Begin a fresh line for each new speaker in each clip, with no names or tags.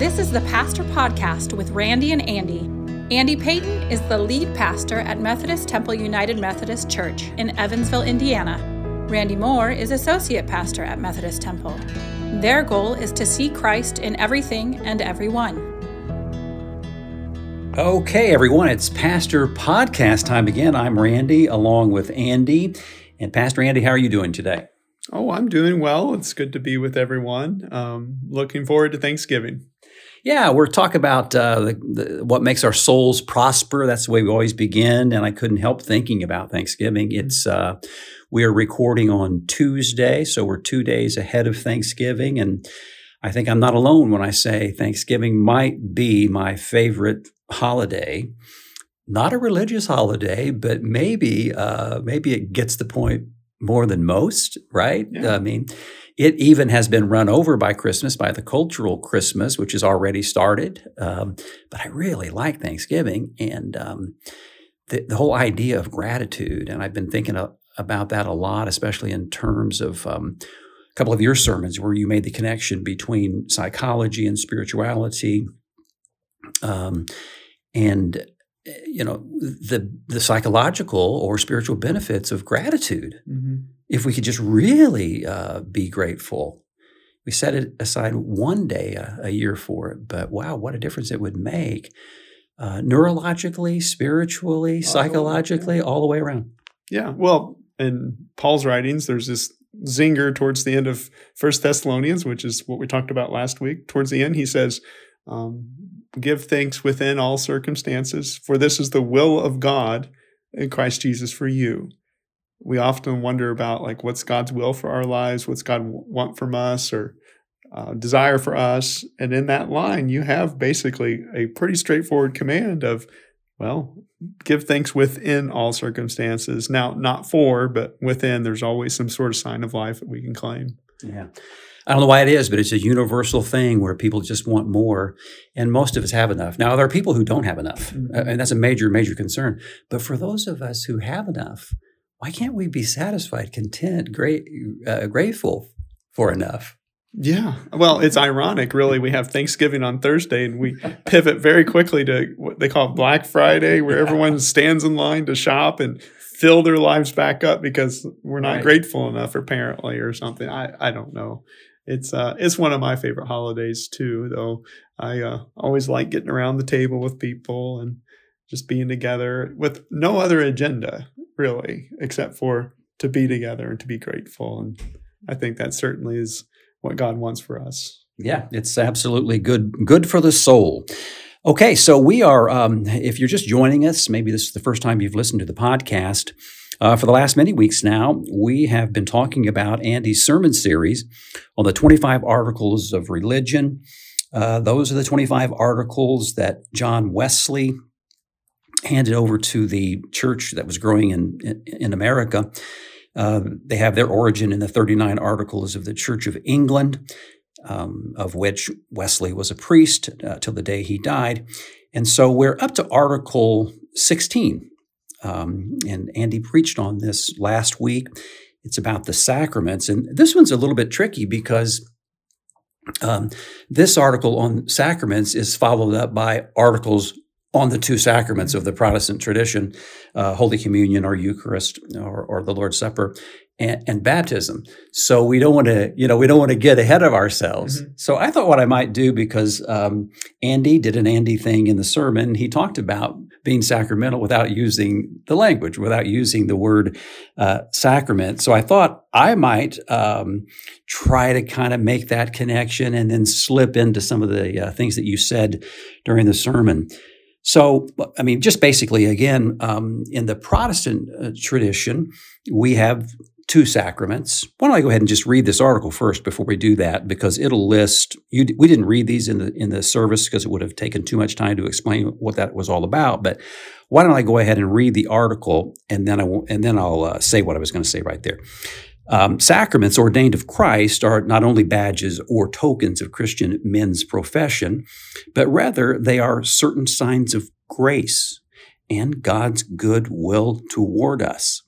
This is the Pastor Podcast with Randy and Andy. Andy Payton is the lead pastor at Methodist Temple United Methodist Church in Evansville, Indiana. Randy Moore is associate pastor at Methodist Temple. Their goal is to see Christ in everything and everyone.
Okay, everyone, it's Pastor Podcast time again. I'm Randy along with Andy. And Pastor Andy, how are you doing today?
Oh, I'm doing well. It's good to be with everyone. Um, looking forward to Thanksgiving.
Yeah, we're talking about uh, the, the, what makes our souls prosper. That's the way we always begin. And I couldn't help thinking about Thanksgiving. It's uh, we are recording on Tuesday, so we're two days ahead of Thanksgiving, and I think I'm not alone when I say Thanksgiving might be my favorite holiday. Not a religious holiday, but maybe uh, maybe it gets the point more than most, right?
Yeah.
I mean, it even has been run over by Christmas, by the cultural Christmas, which has already started. Um, but I really like Thanksgiving and um, the, the, whole idea of gratitude. And I've been thinking about that a lot, especially in terms of um, a couple of your sermons where you made the connection between psychology and spirituality. Um, and you know the the psychological or spiritual benefits of gratitude mm-hmm. If we could just really uh, be grateful. We set it aside one day a, a, year for it but wow what a difference it would make uh, neurologically spiritually psychologically all the way around.
Yeah well in paul's writings there's this zinger towards the end of first thessalonians which is what we talked about last week. Towards the end he says um, give thanks within all circumstances, for this is the will of God in Christ Jesus for you. We often wonder about like what's God's will for our lives, what's God want from us, or uh, desire for us. And in that line, you have basically a pretty straightforward command of, well, give thanks within all circumstances. Now, not for, but within, there's always some sort of sign of life that we can claim.
Yeah. I don't know why it is, but it's a universal thing where people just want more, and most of us have enough. Now, there are people who don't have enough, mm-hmm. and that's a major, major concern. But for those of us who have enough, why can't we be satisfied, content, great, uh, grateful for enough?
Yeah. Well, it's ironic, really. We have Thanksgiving on Thursday and we pivot very quickly to what they call Black Friday, where everyone stands in line to shop and fill their lives back up because we're not right. grateful enough, apparently, or something. I, I don't know it's uh, it's one of my favorite holidays too. Though I uh, always like getting around the table with people and just being together with no other agenda really, except for to be together and to be grateful. And I think that certainly is what God wants for us.
Yeah, it's absolutely good good for the soul. Okay, so we are. Um, if you're just joining us, maybe this is the first time you've listened to the podcast. Uh, for the last many weeks now, we have been talking about Andy's sermon series on the 25 articles of religion. Uh, those are the 25 articles that John Wesley handed over to the church that was growing in, in, America. Uh, they have their origin in the 39 articles of the Church of England, um, of which Wesley was a priest uh, till the day he died. And so we're up to Article 16 um, and Andy preached on this last week. It's about the sacraments. And this one's a little bit tricky because um, this article on sacraments is followed up by articles on the two sacraments of the Protestant tradition, uh, Holy Communion or Eucharist or, or the Lord's Supper and, and, baptism. So we don't want to, you know, we don't want to get ahead of ourselves. Mm-hmm. So I thought what I might do because um, Andy did an Andy thing in the sermon. He talked about being sacramental without using the language, without using the word uh, sacrament. So I thought I might um, try to kind of make that connection and then slip into some of the uh, things that you said during the sermon. So, I mean, just basically, again, um, in the Protestant uh, tradition, we have two sacraments. Why don't I go ahead and just read this article first before we do that, because it'll list. You, we didn't read these in the in the service because it would have taken too much time to explain what that was all about. But why don't I go ahead and read the article and then I will, and then I'll uh, say what I was going to say right there. Um, sacraments ordained of Christ are not only badges or tokens of Christian men's profession, but rather they are certain signs of grace and God's good will toward us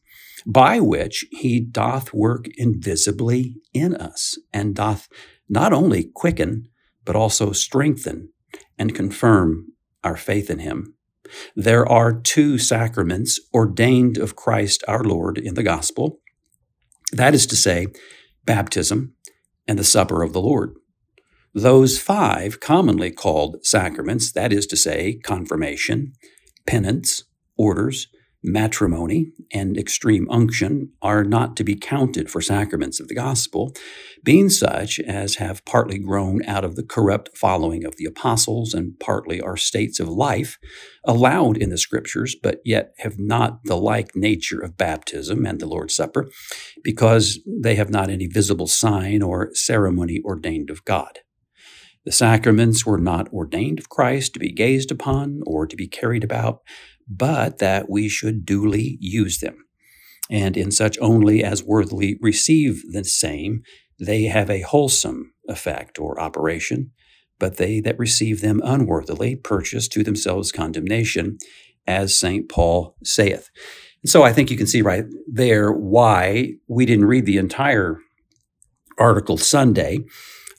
by which he doth work invisibly in us, and doth not only quicken, but also strengthen and confirm our faith in him. There are two sacraments ordained of Christ our Lord in the gospel. That is to say, baptism and the supper of the Lord. Those five commonly called sacraments, that is to say, confirmation, penance, orders, matrimony, and extreme unction are not to be counted for sacraments of the gospel, being such as have partly grown out of the corrupt following of the apostles and partly are states of life allowed in the scriptures, but yet have not the like nature of baptism and the Lord's Supper, because they have not any visible sign or ceremony ordained of God. The sacraments were not ordained of Christ to be gazed upon or to be carried about, but that we should duly use them. And in such only as worthily receive the same, they have a wholesome effect or operation, but they that receive them unworthily purchase to themselves condemnation, as St. Paul saith. And so I think you can see right there why we didn't read the entire article Sunday.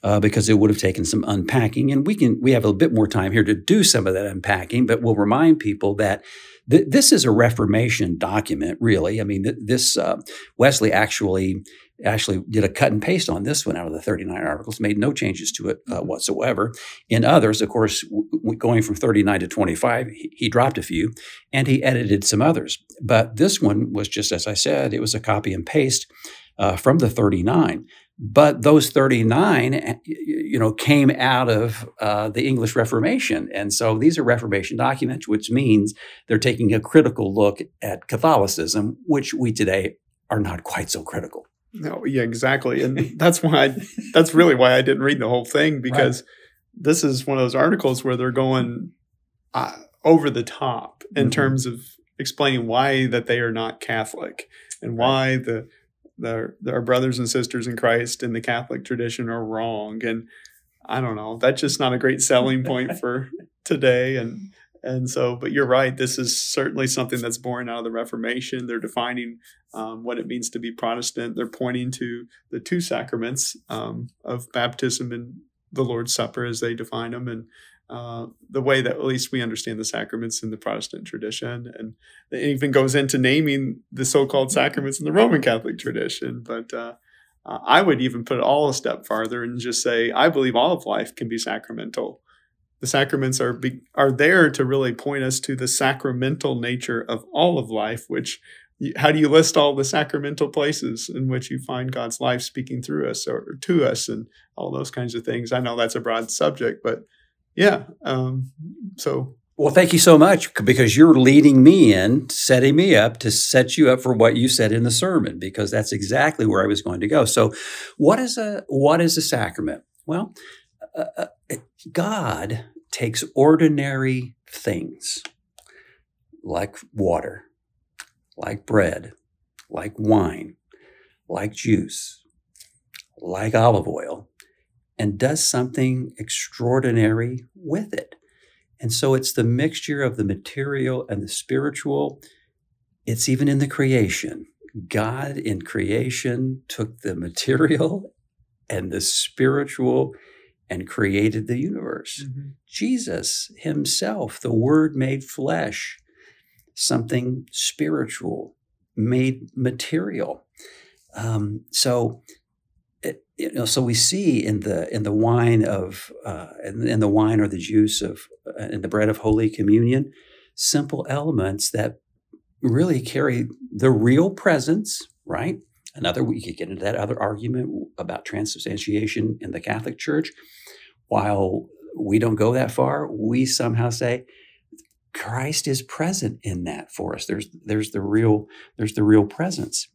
Uh, because it would have taken some unpacking, and we can we have a bit more time here to do some of that unpacking. But we'll remind people that th- this is a Reformation document, really. I mean, th- this uh, Wesley actually actually did a cut and paste on this one out of the 39 articles, made no changes to it uh, whatsoever. In others, of course, w- going from 39 to 25, he, he, dropped a few and he edited some others. But this one was just as I said, it was a copy and paste uh, from the 39. But those 39, eh, you know, came out of uh, the English Reformation. And so these are Reformation documents, which means they're taking a critical look at Catholicism, which we today are not quite so critical.
No, yeah, exactly. And that's why I, that's really why I didn't read the whole thing because right. this is one of those articles where they're going uh, over the top in mm-hmm. terms of explaining why that they are not Catholic and why the their our brothers and sisters in Christ in the Catholic tradition are wrong. And I don't know, that's just not a great selling point for today. And and so, but you're right. This is certainly something that's born out of the Reformation. They're defining um, what it means to be Protestant. They're pointing to the two sacraments um, of baptism and the Lord's Supper as they define them, and uh, the way that at least we understand the sacraments in the Protestant tradition. And it even goes into naming the so called sacraments in the Roman Catholic tradition. But uh, uh, I would even put it all a step farther and just say, I believe all of life can be sacramental. The sacraments are be, are there to really point us to the sacramental nature of all of life, which how do you list all the sacramental places in which you find God's life speaking through us or to us and all those kinds of things? I know that's a broad subject, but yeah. Um, so.
Well, thank you so much because you're leading me in, setting me up to set you up for what you said in the sermon because that's exactly where I was going to go. So, what is a what is a sacrament? Well, uh, uh, God takes ordinary things like water, like bread, like wine, like juice, like olive oil, and does something extraordinary with it. And so it's the mixture of the material and the spiritual. It's even in the creation. God in creation took the material and the spiritual and created the universe. Mm-hmm. Jesus himself, the Word made flesh, something spiritual, made material. Um, so you know, so we see in the in the wine of uh, in, in the wine or the juice of uh, in the bread of Holy Communion, simple elements that really carry the real presence, right? Another we could get into that other argument about transubstantiation in the Catholic Church. While we don't go that far, we somehow say Christ is present in that for us. There's there's the real there's the real presence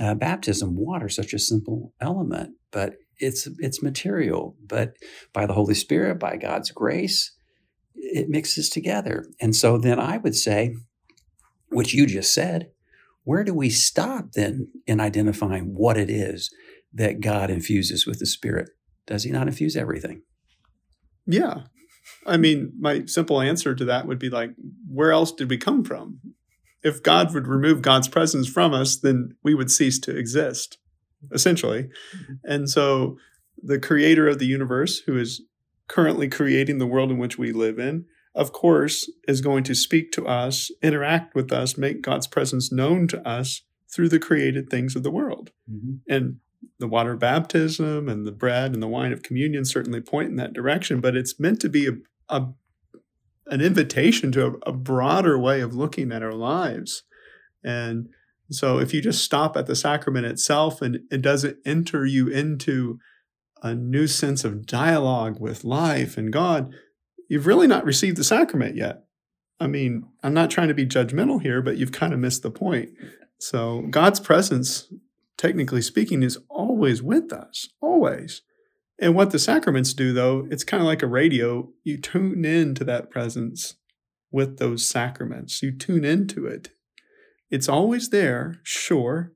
uh, baptism, water, such a simple element, but it's it's material. But by the Holy Spirit, by God's grace, it mixes together. And so then I would say, which you just said, where do we stop then in identifying what it is that God infuses with the Spirit? Does He not infuse everything?
Yeah. I mean, my simple answer to that would be like, where else did we come from? If God would remove God's presence from us, then we would cease to exist, essentially. Mm-hmm. And so the creator of the universe, who is currently creating the world in which we live in, of course, is going to speak to us, interact with us, make God's presence known to us through the created things of the world. Mm-hmm. And the water baptism and the bread and the wine of communion certainly point in that direction, but it's meant to be a, a an invitation to a, a broader way of looking at our lives. And so if you just stop at the sacrament itself and it doesn't enter you into a new sense of dialogue with life and God, you've really not received the sacrament yet. I mean, I'm not trying to be judgmental here, but you've kind of missed the point. So God's presence, technically speaking, is always with us, always. And what the sacraments do, though, it's kind of like a radio. You tune into that presence with those sacraments, you tune into it. It's always there, sure.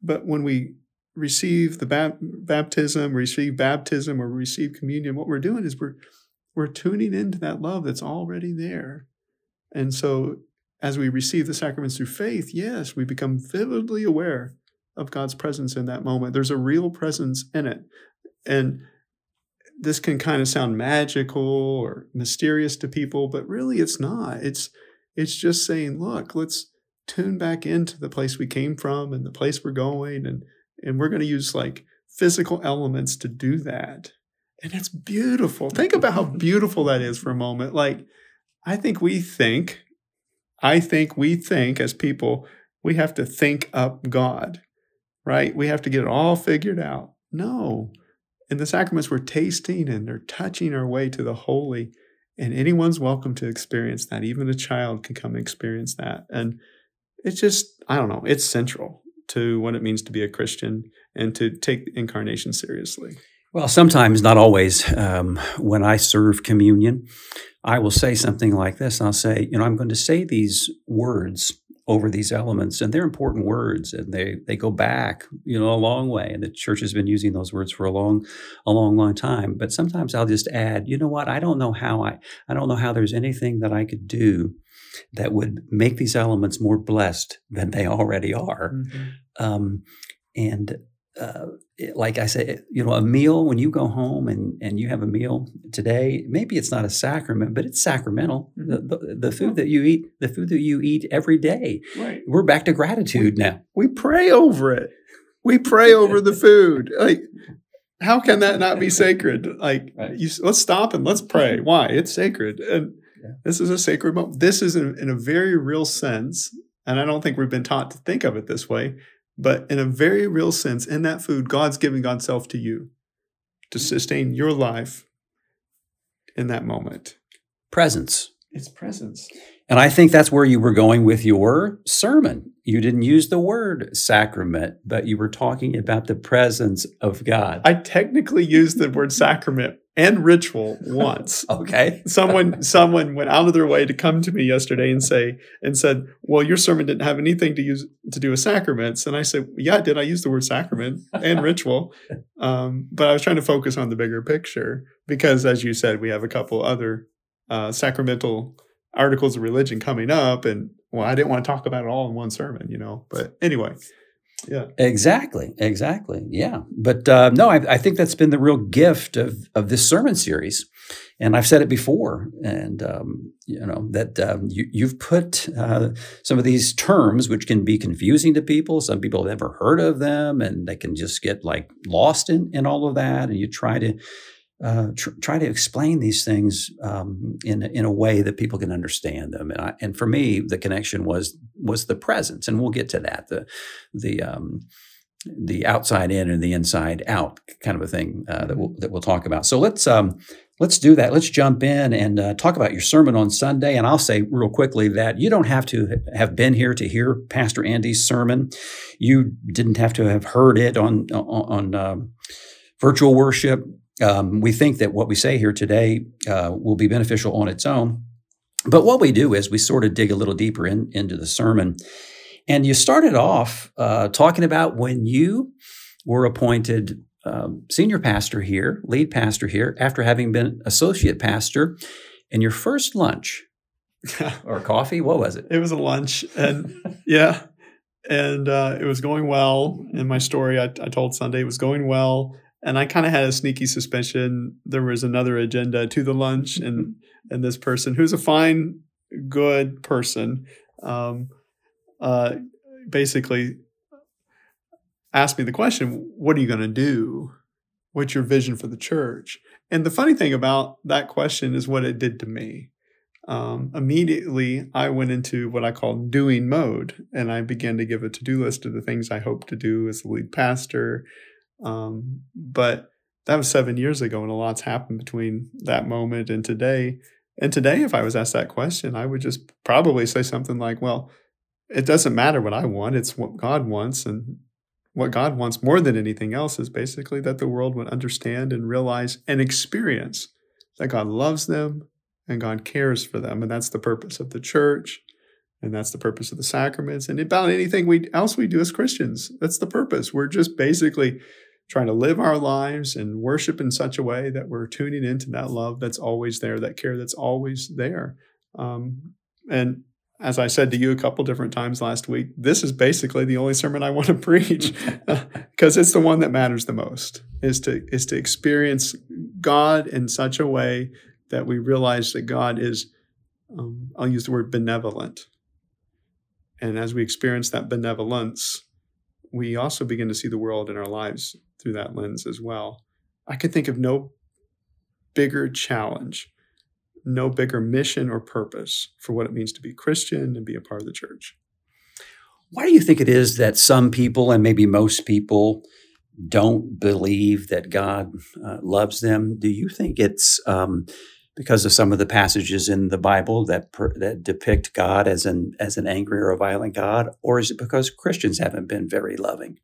But when we receive the bap- baptism, receive baptism, or receive communion, what we're doing is we're we're tuning into that love that's already there. And so as we receive the sacraments through faith, yes, we become vividly aware of God's presence in that moment. There's a real presence in it. And this can kind of sound magical or mysterious to people, but really it's not. It's it's just saying, look, let's tune back into the place we came from and the place we're going and and we're going to use like physical elements to do that. And it's beautiful. Think about how beautiful that is for a moment. Like I think we think I think we think as people, we have to think up God, right? We have to get it all figured out. No. In the sacraments, we're tasting and they're touching our way to the holy. And anyone's welcome to experience that. Even a child can come experience that. And it's just, I don't know, it's central to what it means to be a Christian and to take incarnation seriously.
Well, sometimes, not always, um, when I serve communion, I will say something like this. I'll say, you know, I'm going to say these words over these elements, and they're important words, and they they go back, you know, a long way. And the church has been using those words for a long, a long, long time. But sometimes I'll just add, you know what? I don't know how I I don't know how there's anything that I could do that would make these elements more blessed than they already are. Mm-hmm. Um, and uh, like I say, you know, a meal when you go home and, and you have a meal today, maybe it's not a sacrament, but it's sacramental. Mm-hmm. The, the, the, food that you eat, the food that you eat every day. Right. We're back to gratitude
we,
now.
We pray over it. We pray over the food. Like, how can that not be sacred? Like, right. you, let's stop and let's pray. Why? It's sacred. And yeah. this is a sacred moment. This is in, in a very real sense. And I don't think we've been taught to think of it this way but in a very real sense, in that food, God's giving God's self to you to mm-hmm. sustain your life in that moment.
Presence.
It's presence.
And I think that's where you were going with your sermon. You didn't use the word sacrament, but you were talking about the presence of God.
I technically used the word sacrament and ritual once.
okay.
someone someone went out of their way to come to me yesterday and say and said, "Well, your sermon didn't have anything to use to do with sacraments." And I said, "Yeah, did. I use the word sacrament and ritual." Um, but I was trying to focus on the bigger picture because, as you said, we have a couple other uh, sacramental articles of religion coming up, and well, I didn't want to talk about it all in one sermon, you know. But anyway, yeah.
Exactly. Exactly. Yeah. But uh, no, I, I, think that's been the real gift of of this sermon series, and I've said it before, and um, you know that um, you, have put uh, some of these terms, which can be confusing to people. Some people have never heard of them, and they can just get like lost in in all of that. And you try to uh, tr- try to explain these things um, in in a way that people can understand them. And, I, and for me, the connection was was the presence, and we'll get to that the the um, the outside in and the inside out kind of a thing uh, that we'll that we'll talk about. So let's um, let's do that. Let's jump in and uh, talk about your sermon on Sunday. And I'll say real quickly that you don't have to have been here to hear Pastor Andy's sermon. You didn't have to have heard it on on. on um, virtual worship um, we think that what we say here today uh, will be beneficial on its own. But what we do is we sort of dig a little deeper in, into the sermon. And you started off uh, talking about when you were appointed um, senior pastor here, lead pastor here, after having been associate pastor, in your first lunch or coffee. What was it?
It was a lunch. And yeah. And uh, it was going well. In my story, I, I told Sunday it was going well and I kind of had a sneaky suspicion there was another agenda to the lunch, and and this person who's a fine, good person, um, uh, basically asked me the question, "What are you going to do? What's your vision for the church?" And the funny thing about that question is what it did to me. Um, immediately, I went into what I call doing mode, and I began to give a to do list of the things I hope to do as the lead pastor. Um, but that was seven years ago, and a lot's happened between that moment and today. And today, if I was asked that question, I would just probably say something like, Well, it doesn't matter what I want, it's what God wants. And what God wants more than anything else is basically that the world would understand and realize and experience that God loves them and God cares for them. And that's the purpose of the church. And that's the purpose of the sacraments and about anything we else we do as Christians. That's the purpose. We're just basically trying to live our lives and worship in such a way that we're tuning into that love that's always there, that care that's always there. Um, and as I said to you a couple different times last week, this is basically the only sermon I want to preach because it's the one that matters the most is to is to experience God in such a way that we realize that God is um, I'll use the word benevolent. And as we experience that benevolence, we also begin to see the world in our lives through that lens as well. I could think of no bigger challenge, no bigger mission or purpose for what it means to be Christian and be a part of the church.
Why do you think it is that some people, and maybe most people, don't believe that God uh, loves them? Do you think it's um, because of some of the passages in the Bible that per, that depict God as an as an angry or a violent God, or is it because Christians haven't been very loving?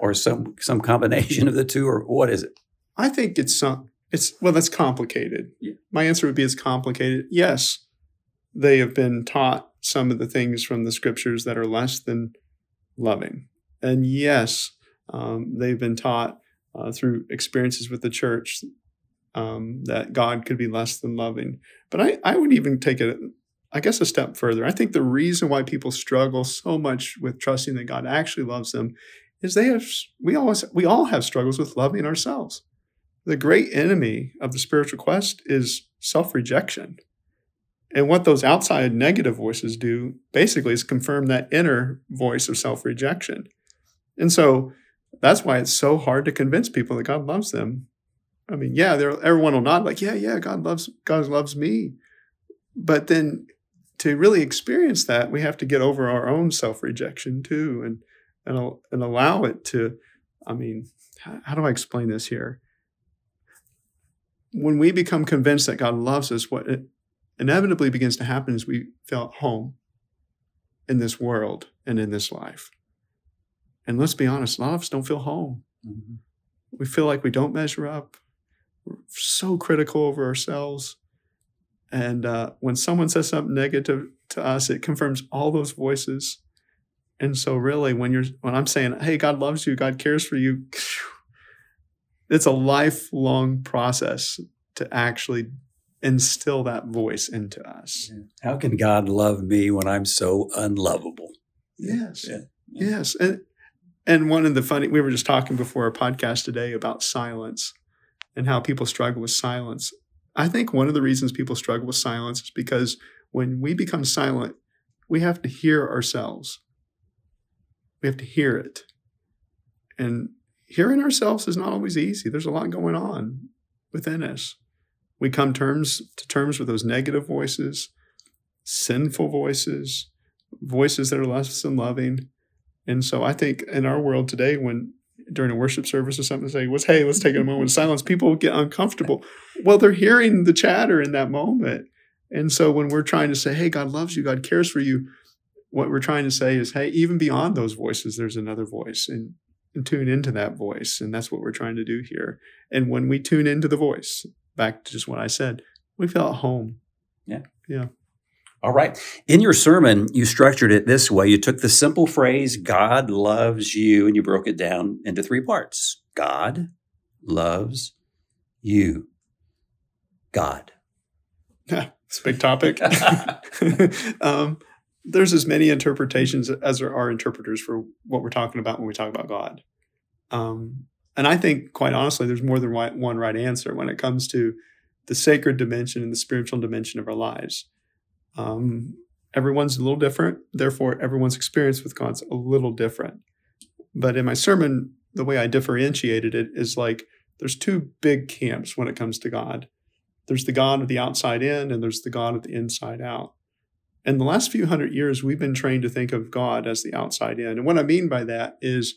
or some some combination of the two, or what is it?
I think it's some. It's well, that's complicated. Yeah. My answer would be it's complicated. Yes, they have been taught some of the things from the scriptures that are less than loving, and yes, um, they've been taught uh, through experiences with the church um, that God could be less than loving. But I, I would even take it, I guess, a step further. I think the reason why people struggle so much with trusting that God actually loves them is they have we always we all have struggles with loving ourselves. The great enemy of the spiritual quest is self-rejection. And what those outside negative voices do basically is confirm that inner voice of self-rejection. And so that's why it's so hard to convince people that God loves them. I mean, yeah, everyone will nod like, yeah, yeah, God loves God loves me. But then to really experience that, we have to get over our own self-rejection too. And and, and allow it to, I mean, how, how do I explain this here? When we become convinced that God loves us, what inevitably begins to happen is we feel at home in this world and in this life. And let's be honest, a lot of us don't feel home. Mm-hmm. We feel like we don't measure up. We're so critical over ourselves. And uh, when someone says something negative to us, it confirms all those voices and so really when you're when I'm saying, hey, God loves you, God cares for you, it's a lifelong process to actually instill that voice into us.
How can God love me when I'm so unlovable?
Yes. Yeah. Yes. And and one of the funny we were just talking before our podcast today about silence and how people struggle with silence. I think one of the reasons people struggle with silence is because when we become silent, we have to hear ourselves we have to hear it. And hearing ourselves is not always easy. There's a lot going on within us. We come terms to terms with those negative voices, sinful voices, voices that are less than loving. And so I think in our world today, when during a worship service or something say, was hey, let's take a moment of silence, people get uncomfortable. Well, they're hearing the chatter in that moment. And so when we're trying to say, hey, God loves you, God cares for you, what we're trying to say is, hey, even beyond those voices, there's another voice, and, and tune into that voice. And that's what we're trying to do here. And when we tune into the voice, back to just what I said, we feel at home.
Yeah.
Yeah.
All right. In your sermon, you structured it this way. You took the simple phrase, God loves you, and you broke it down into three parts God loves you. God.
it's a big topic. um, there's as many interpretations as there are interpreters for what we're talking about when we talk about God. Um, and I think, quite honestly, there's more than one right answer when it comes to the sacred dimension and the spiritual dimension of our lives. Um, everyone's a little different, therefore, everyone's experience with God's a little different. But in my sermon, the way I differentiated it is like there's two big camps when it comes to God. There's the God of the outside in, and there's the God of the inside out. In the last few hundred years, we've been trained to think of God as the outside in. And what I mean by that is,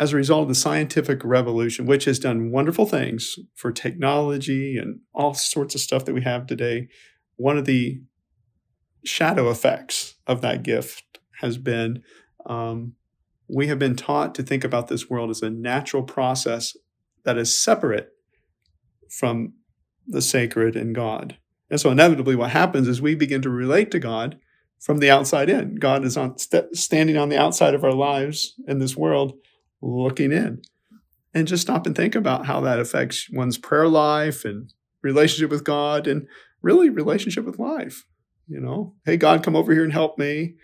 as a result of the scientific revolution, which has done wonderful things for technology and all sorts of stuff that we have today, one of the shadow effects of that gift has been um, we have been taught to think about this world as a natural process that is separate from the sacred and God. And so, inevitably, what happens is we begin to relate to God from the outside in. God is on st- standing on the outside of our lives in this world, looking in. And just stop and think about how that affects one's prayer life and relationship with God and really relationship with life. You know, hey, God, come over here and help me.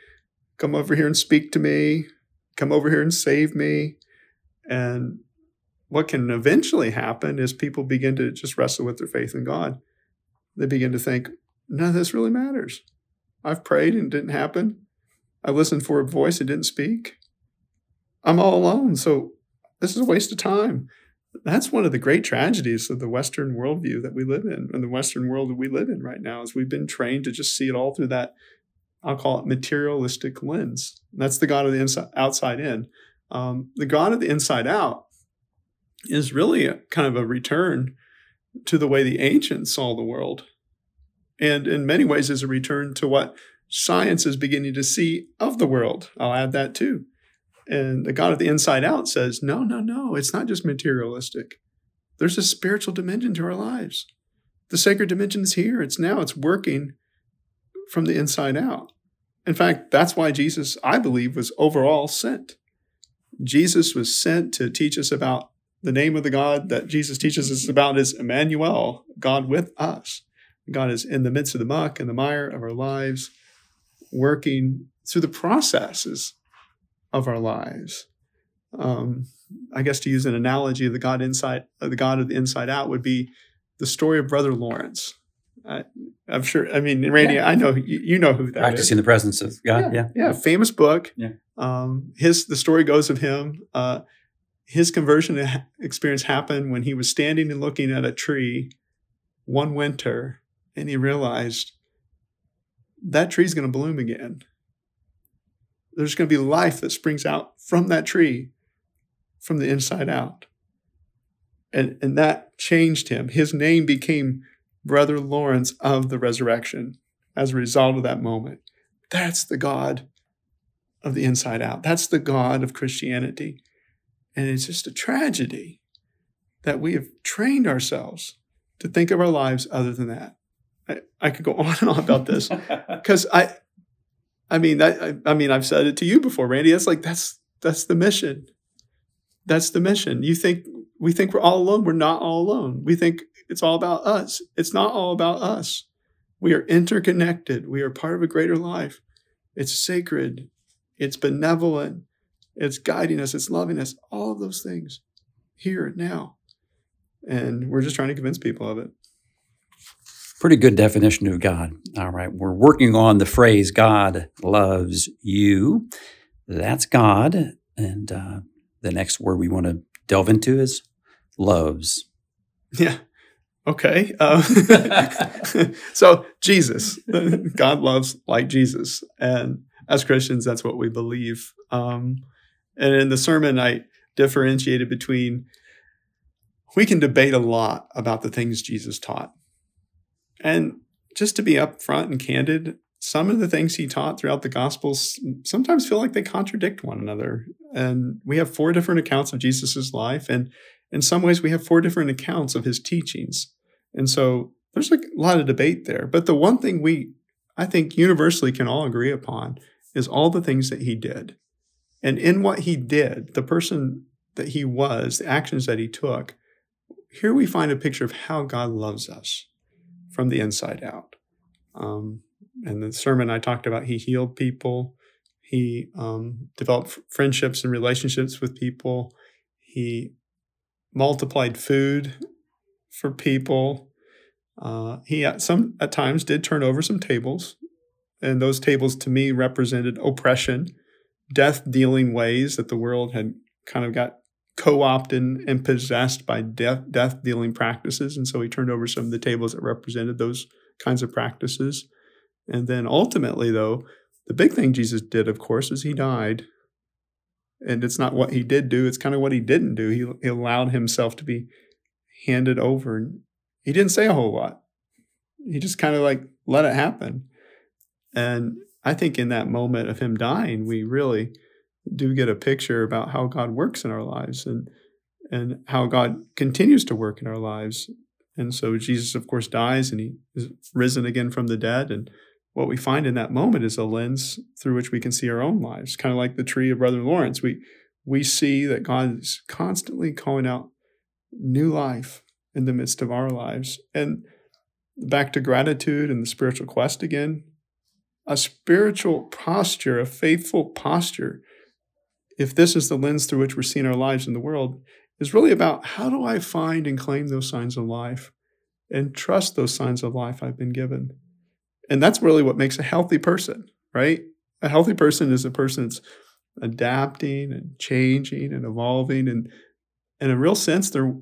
Come over here and speak to me. Come over here and save me. And what can eventually happen is people begin to just wrestle with their faith in God they begin to think, none of this really matters. I've prayed and it didn't happen. I listened for a voice, it didn't speak. I'm all alone. So this is a waste of time. That's one of the great tragedies of the Western worldview that we live in, and the Western world that we live in right now, is we've been trained to just see it all through that, I'll call it materialistic lens. that's the God of the inside, outside in. Um, the God of the inside out is really a, kind of a return to the way the ancients saw the world. And in many ways, is a return to what science is beginning to see of the world. I'll add that too. And the God of the inside out says, no, no, no, it's not just materialistic. There's a spiritual dimension to our lives. The sacred dimension is here, it's now, it's working from the inside out. In fact, that's why Jesus, I believe, was overall sent. Jesus was sent to teach us about the name of the God that Jesus teaches us about is Emmanuel, God with us. God is in the midst of the muck and the mire of our lives, working through the processes of our lives. Um, I guess to use an analogy the God inside, the God of the inside out would be the story of Brother Lawrence. I, am sure. I mean, Randy, yeah. I know you, you, know who that
Practicing
is.
the presence of God.
Yeah, yeah, yeah. famous book. Yeah. Um, his the story goes of him. Uh, his conversion experience happened when he was standing and looking at a tree one winter and he realized that tree's going to bloom again. There's going to be life that springs out from that tree from the inside out. And, and that changed him. His name became Brother Lawrence of the resurrection as a result of that moment. That's the God of the inside out. That's the God of Christianity. And it's just a tragedy that we have trained ourselves to think of our lives other than that. I, I could go on and on about this because I, I mean, I, I mean, I've said it to you before, Randy. That's like that's that's the mission. That's the mission. You think we think we're all alone. We're not all alone. We think it's all about us. It's not all about us. We are interconnected. We are part of a greater life. It's sacred. It's benevolent. It's guiding us, it's loving us, all of those things here and now. And we're just trying to convince people of it.
Pretty good definition of God. All right. We're working on the phrase God loves you. That's God. And uh, the next word we want to delve into is loves.
Yeah. Okay. Uh, so, Jesus, God loves like Jesus. And as Christians, that's what we believe. Um, and in the sermon, I differentiated between we can debate a lot about the things Jesus taught. And just to be upfront and candid, some of the things he taught throughout the Gospels sometimes feel like they contradict one another. And we have four different accounts of Jesus' life. And in some ways, we have four different accounts of his teachings. And so there's a lot of debate there. But the one thing we, I think, universally can all agree upon is all the things that he did. And in what he did, the person that he was, the actions that he took, here we find a picture of how God loves us from the inside out. Um, and the sermon I talked about, he healed people, he um, developed f- friendships and relationships with people, he multiplied food for people. Uh, he at some at times did turn over some tables, and those tables to me represented oppression, death dealing ways that the world had kind of got co-opted and possessed by death death dealing practices, and so he turned over some of the tables that represented those kinds of practices. And then ultimately, though, the big thing Jesus did, of course, is he died. And it's not what he did do, it's kind of what he didn't do. He, he allowed himself to be handed over. And he didn't say a whole lot. He just kind of like let it happen. And I think in that moment of him dying, we really do get a picture about how God works in our lives and and how God continues to work in our lives. And so Jesus, of course, dies and he is risen again from the dead. And what we find in that moment is a lens through which we can see our own lives, kind of like the tree of Brother Lawrence. We we see that God is constantly calling out new life in the midst of our lives. And back to gratitude and the spiritual quest again, a spiritual posture, a faithful posture, if this is the lens through which we're seeing our lives in the world, is really about how do I find and claim those signs of life and trust those signs of life I've been given. And that's really what makes a healthy person, right? A healthy person is a person that's adapting and changing and evolving and in a real sense they're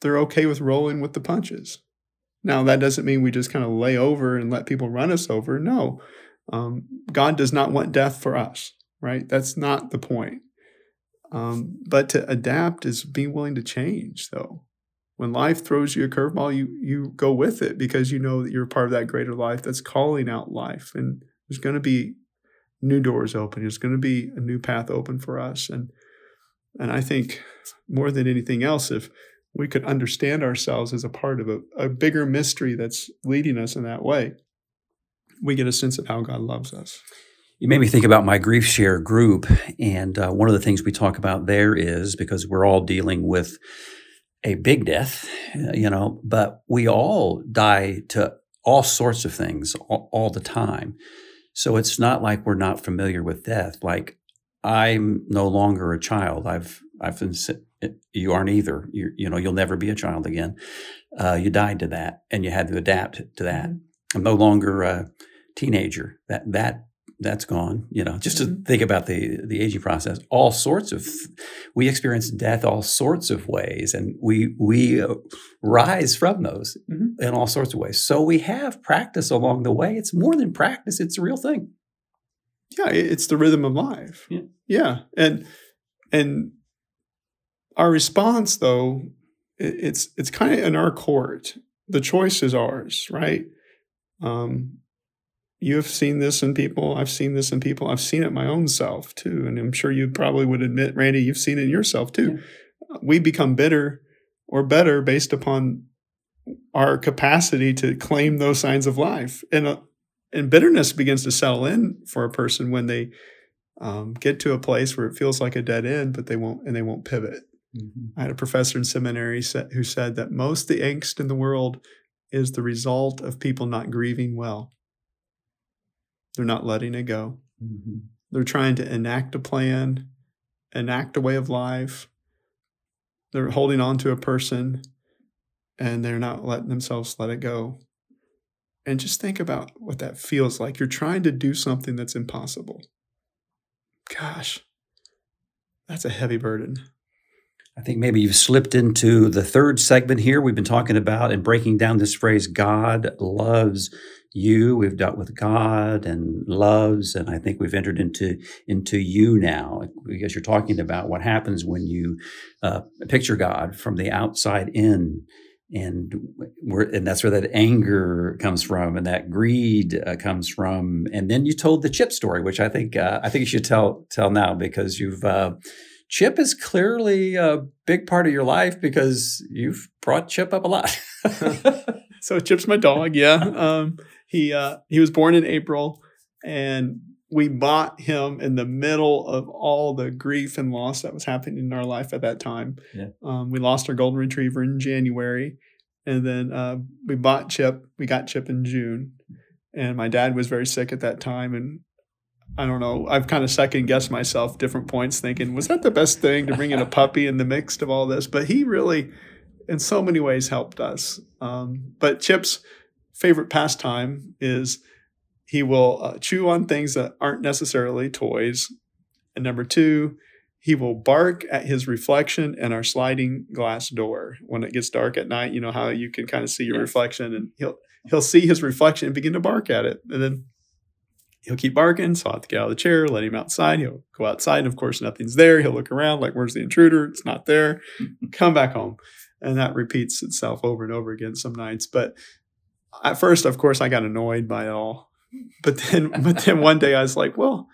they're okay with rolling with the punches. Now that doesn't mean we just kind of lay over and let people run us over. No, um, God does not want death for us, right? That's not the point. Um, but to adapt is being willing to change, though. When life throws you a curveball, you you go with it because you know that you're part of that greater life that's calling out life, and there's going to be new doors open. There's going to be a new path open for us, and and I think more than anything else, if we could understand ourselves as a part of a, a bigger mystery that's leading us in that way, we get a sense of how God loves us.
You made me think about my grief share group. And uh, one of the things we talk about there is because we're all dealing with a big death, uh, you know, but we all die to all sorts of things all, all the time. So it's not like we're not familiar with death. Like I'm no longer a child. I've I've been you aren't either. You you know you'll never be a child again. Uh, you died to that, and you had to adapt to that. Mm-hmm. I'm no longer a teenager. That that that's gone. You know, just mm-hmm. to think about the the aging process. All sorts of we experience death all sorts of ways, and we we uh, rise from those mm-hmm. in all sorts of ways. So we have practice along the way. It's more than practice; it's a real thing.
Yeah, it's the rhythm of life. Yeah, yeah. and and our response, though, it's it's kind of in our court. The choice is ours, right? Um, you have seen this in people. I've seen this in people. I've seen it my own self too, and I'm sure you probably would admit, Randy, you've seen it in yourself too. Yeah. We become bitter or better based upon our capacity to claim those signs of life, and uh, and bitterness begins to settle in for a person when they um, get to a place where it feels like a dead end, but they won't and they won't pivot. Mm-hmm. I had a professor in seminary who said that most the angst in the world is the result of people not grieving well. They're not letting it go. Mm-hmm. They're trying to enact a plan, enact a way of life. They're holding on to a person and they're not letting themselves let it go. And just think about what that feels like. You're trying to do something that's impossible. Gosh, that's a heavy burden.
I think maybe you've slipped into the third segment here. We've been talking about and breaking down this phrase God loves you. We've dealt with God and loves, and I think we've entered into into you now because you're talking about what happens when you uh, picture God from the outside in. And and that's where that anger comes from, and that greed uh, comes from. And then you told the chip story, which I think uh, I think you should tell tell now because you've uh, Chip is clearly a big part of your life because you've brought Chip up a lot.
so Chip's my dog. Yeah, um, he uh, he was born in April, and we bought him in the middle of all the grief and loss that was happening in our life at that time. Yeah. Um, we lost our golden retriever in January, and then uh, we bought Chip. We got Chip in June, and my dad was very sick at that time, and I don't know. I've kind of second guessed myself different points, thinking, was that the best thing to bring in a puppy in the midst of all this? But he really, in so many ways, helped us. Um, but Chip's favorite pastime is he will uh, chew on things that aren't necessarily toys. And number two, he will bark at his reflection in our sliding glass door when it gets dark at night. You know how you can kind of see your reflection, and he'll he'll see his reflection and begin to bark at it, and then he'll keep barking. So I have to get out of the chair, let him outside. He'll go outside, and of course, nothing's there. He'll look around, like, where's the intruder? It's not there. Come back home. And that repeats itself over and over again some nights. But at first, of course, I got annoyed by it all. But then, but then one day I was like, well,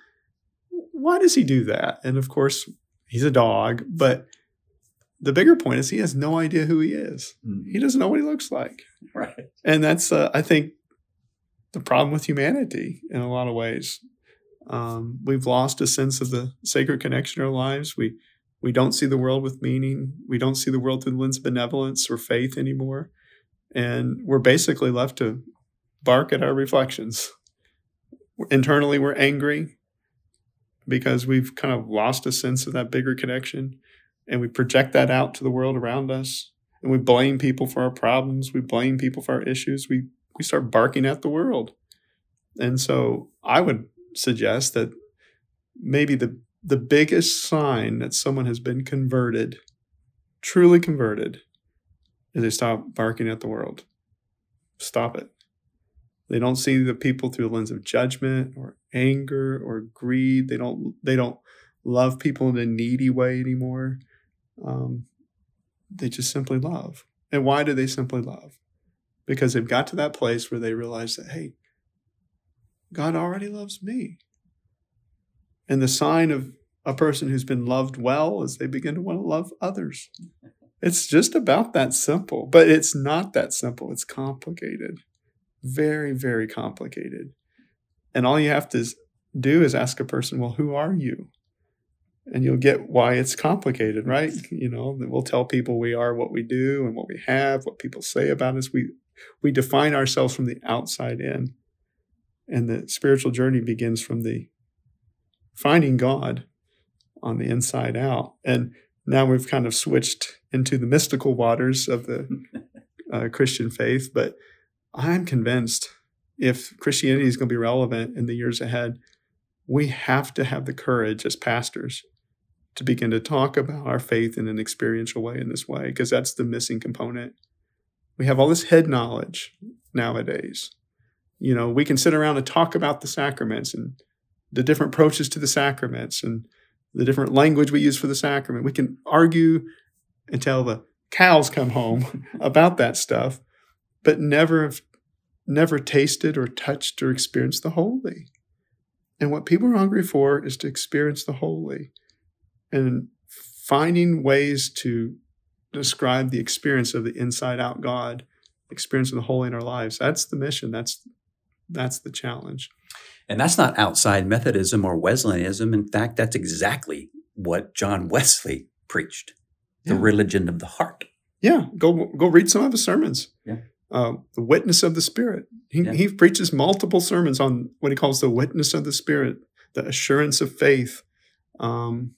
why does he do that? And of course, he's a dog. But the bigger point is he has no idea who he is.
Mm-hmm.
He doesn't know what he looks like.
Right.
And that's, uh, I think, the problem with humanity in a lot of ways. Um, we've lost a sense of the sacred connection in our lives. We we don't see the world with meaning. We don't see the world through the lens of benevolence or faith anymore, and we're basically left to bark at our reflections. Internally, we're angry because we've kind of lost a sense of that bigger connection, and we project that out to the world around us. And we blame people for our problems. We blame people for our issues. We we start barking at the world. And so I would suggest that maybe the the biggest sign that someone has been converted, truly converted, is they stop barking at the world. Stop it. They don't see the people through the lens of judgment or anger or greed. They don't they don't love people in a needy way anymore. Um, they just simply love. And why do they simply love? because they've got to that place where they realize that, hey, God already loves me. And the sign of a person who's been loved well is they begin to want to love others. It's just about that simple, but it's not that simple. It's complicated, very, very complicated. And all you have to do is ask a person, well, who are you? And you'll get why it's complicated, right? You know, we'll tell people we are what we do and what we have, what people say about us. We we define ourselves from the outside in. And the spiritual journey begins from the finding God on the inside out. And now we've kind of switched into the mystical waters of the uh, Christian faith. But I'm convinced if Christianity is going to be relevant in the years ahead, we have to have the courage as pastors to begin to talk about our faith in an experiential way in this way, because that's the missing component. We have all this head knowledge nowadays. You know, we can sit around and talk about the sacraments and the different approaches to the sacraments and the different language we use for the sacrament. We can argue until the cows come home about that stuff, but never have never tasted or touched or experienced the holy. And what people are hungry for is to experience the holy and finding ways to describe the experience of the inside out God, experience of the holy in our lives. That's the mission. That's that's the challenge.
And that's not outside Methodism or Wesleyanism. In fact, that's exactly what John Wesley preached the yeah. religion of the heart.
Yeah, go go read some of his sermons.
Yeah.
Uh, the witness of the Spirit. He, yeah. he preaches multiple sermons on what he calls the witness of the Spirit, the assurance of faith, um,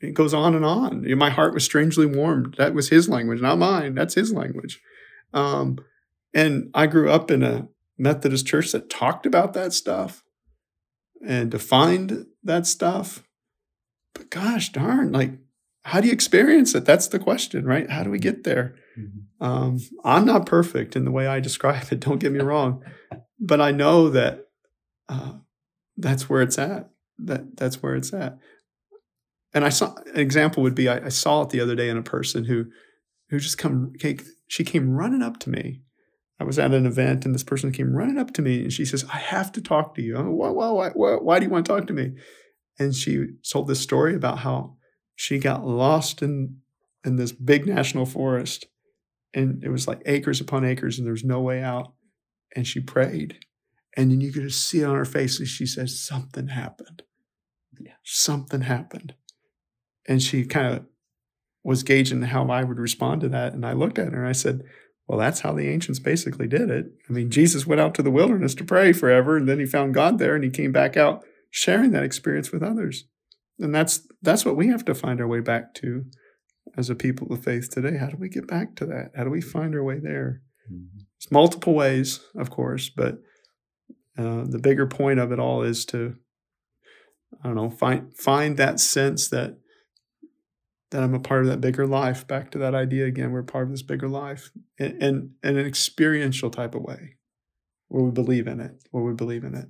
it goes on and on. My heart was strangely warmed. That was his language, not mine. That's his language. Um, and I grew up in a Methodist church that talked about that stuff and to find that stuff. But gosh darn, like, how do you experience it? That's the question, right? How do we get there? Mm-hmm. Um, I'm not perfect in the way I describe it. Don't get me wrong, but I know that uh, that's where it's at. That that's where it's at and I saw an example would be I, I, saw it the other day in a person who who just come she came running up to me. I was at an event and this person came running up to me and she says, "I have to talk to you. Why, why, why, why do you want to talk to me?" And she told this story about how she got lost in in this big national forest, and it was like acres upon acres, and there was no way out. And she prayed, and then you could just see it on her face, and she says, "Something happened. Yeah. Something happened." and she kind of was gauging how I would respond to that. And I looked at her and I said, Well, that's how the ancients basically did it. I mean, Jesus went out to the wilderness to pray forever, and then he found God there and he came back out sharing that experience with others. And that's that's what we have to find our way back to as a people of faith today. How do we get back to that? How do we find our way there? Mm-hmm. It's multiple ways, of course, but uh, the bigger point of it all is to I don't know find find that sense that that I'm a part of that bigger life. Back to that idea again, we're part of this bigger life in, in an experiential type of way where we believe in it, where we believe in it.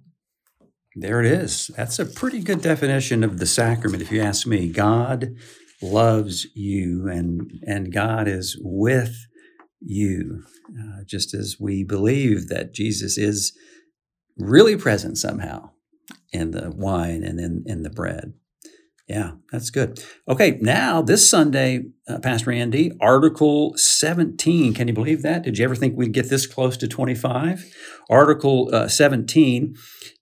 There it is. That's a pretty good definition of the sacrament, if you ask me. God loves you, and and God is with you, uh, just as we believe that Jesus is really present somehow in the wine and in, in the bread. Yeah, that's good. Okay, now this Sunday, uh, Pastor Andy, Article 17. Can you believe that? Did you ever think we'd get this close to 25? Article uh, 17.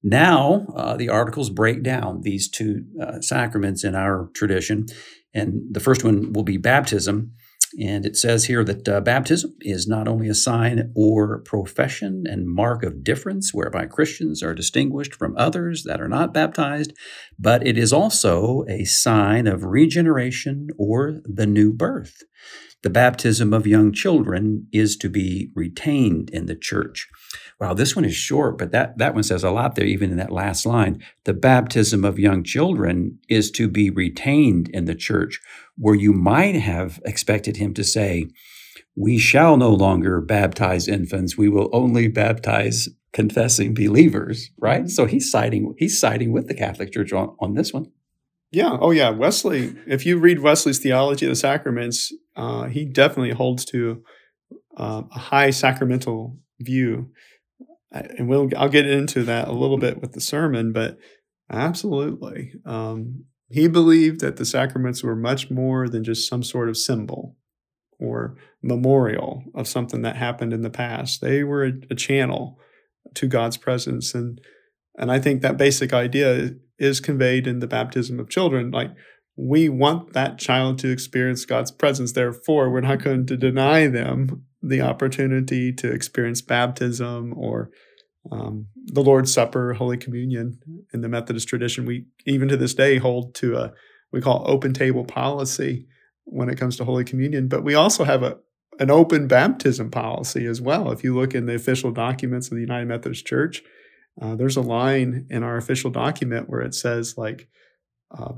Now, uh, the articles break down these two uh, sacraments in our tradition. And the first one will be baptism. And it says here that uh, baptism is not only a sign or profession and mark of difference whereby Christians are distinguished from others that are not baptized, but it is also a sign of regeneration or the new birth. The baptism of young children is to be retained in the church. Wow, this one is short, but that, that one says a lot there, even in that last line. The baptism of young children is to be retained in the church, where you might have expected him to say, We shall no longer baptize infants, we will only baptize confessing believers, right? So he's siding, he's siding with the Catholic Church on, on this one.
Yeah. Oh, yeah. Wesley, if you read Wesley's theology of the sacraments, uh, he definitely holds to uh, a high sacramental view. And we'll I'll get into that a little bit with the sermon, but absolutely, um, he believed that the sacraments were much more than just some sort of symbol or memorial of something that happened in the past. They were a, a channel to God's presence, and and I think that basic idea is conveyed in the baptism of children. Like we want that child to experience God's presence. Therefore, we're not going to deny them the opportunity to experience baptism or um, the Lord's Supper, Holy Communion. In the Methodist tradition, we even to this day hold to a we call open table policy when it comes to Holy Communion. But we also have a an open baptism policy as well. If you look in the official documents of the United Methodist Church, uh, there's a line in our official document where it says like uh,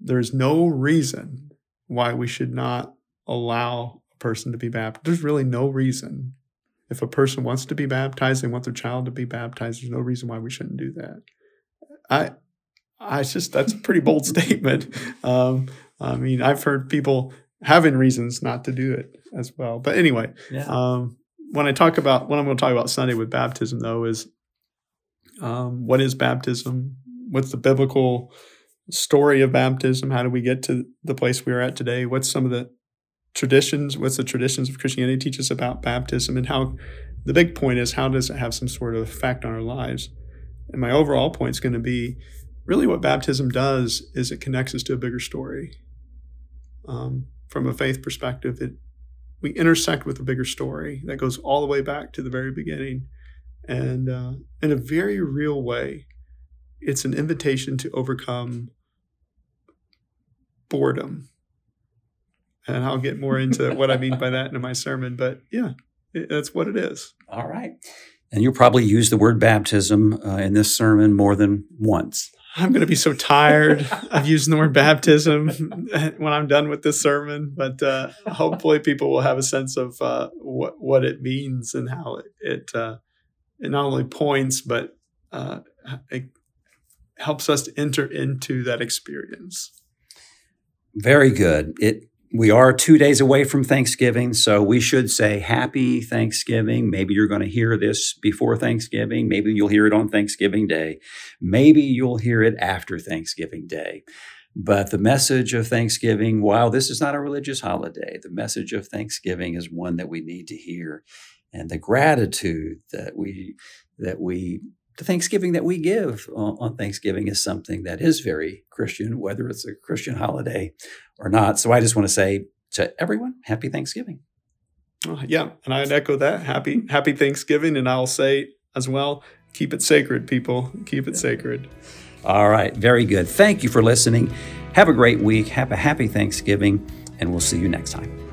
there's no reason why we should not allow person to be baptized. There's really no reason. If a person wants to be baptized, they want their child to be baptized. There's no reason why we shouldn't do that. I, I just that's a pretty bold statement. Um, I mean, I've heard people having reasons not to do it as well. But anyway, yeah. um, when I talk about what I'm going to talk about Sunday with baptism, though, is um, what is baptism? What's the biblical story of baptism? How do we get to the place we are at today? What's some of the traditions? What's the traditions of Christianity teach us about baptism? And how the big point is how does it have some sort of effect on our lives? And my overall point is going to be really what baptism does is it connects us to a bigger story. Um, from a faith perspective, it we intersect with a bigger story that goes all the way back to the very beginning. And uh, in a very real way, it's an invitation to overcome boredom. And I'll get more into what I mean by that in my sermon. But yeah, it, that's what it is.
All right. And you'll probably use the word baptism uh, in this sermon more than once.
I'm going to be so tired of using the word baptism when I'm done with this sermon, but uh, hopefully people will have a sense of uh, what what it means and how it it, uh, it not only points but uh, it helps us to enter into that experience.
Very good. It we are two days away from Thanksgiving, so we should say happy Thanksgiving. Maybe you're going to hear this before Thanksgiving. Maybe you'll hear it on Thanksgiving Day. Maybe you'll hear it after Thanksgiving Day. But the message of Thanksgiving, while this is not a religious holiday, the message of Thanksgiving is one that we need to hear. And the gratitude that we that we the Thanksgiving that we give on Thanksgiving is something that is very Christian, whether it's a Christian holiday or not. So I just want to say to everyone, happy Thanksgiving.
Uh, yeah, and I'd echo that. Happy Happy Thanksgiving, and I'll say as well, keep it sacred, people. Keep it sacred.
All right, very good. Thank you for listening. Have a great week. Have a happy Thanksgiving, and we'll see you next time.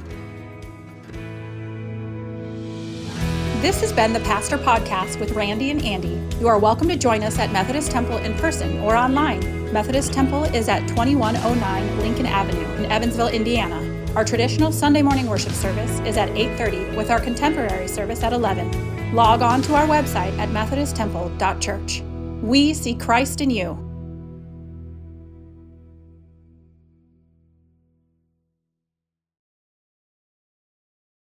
This has been the Pastor Podcast with Randy and Andy. You are welcome to join us at Methodist Temple in person or online. Methodist Temple is at 2109 Lincoln Avenue in Evansville, Indiana. Our traditional Sunday morning worship service is at 8:30 with our contemporary service at 11. Log on to our website at methodisttemple.church. We see Christ in you.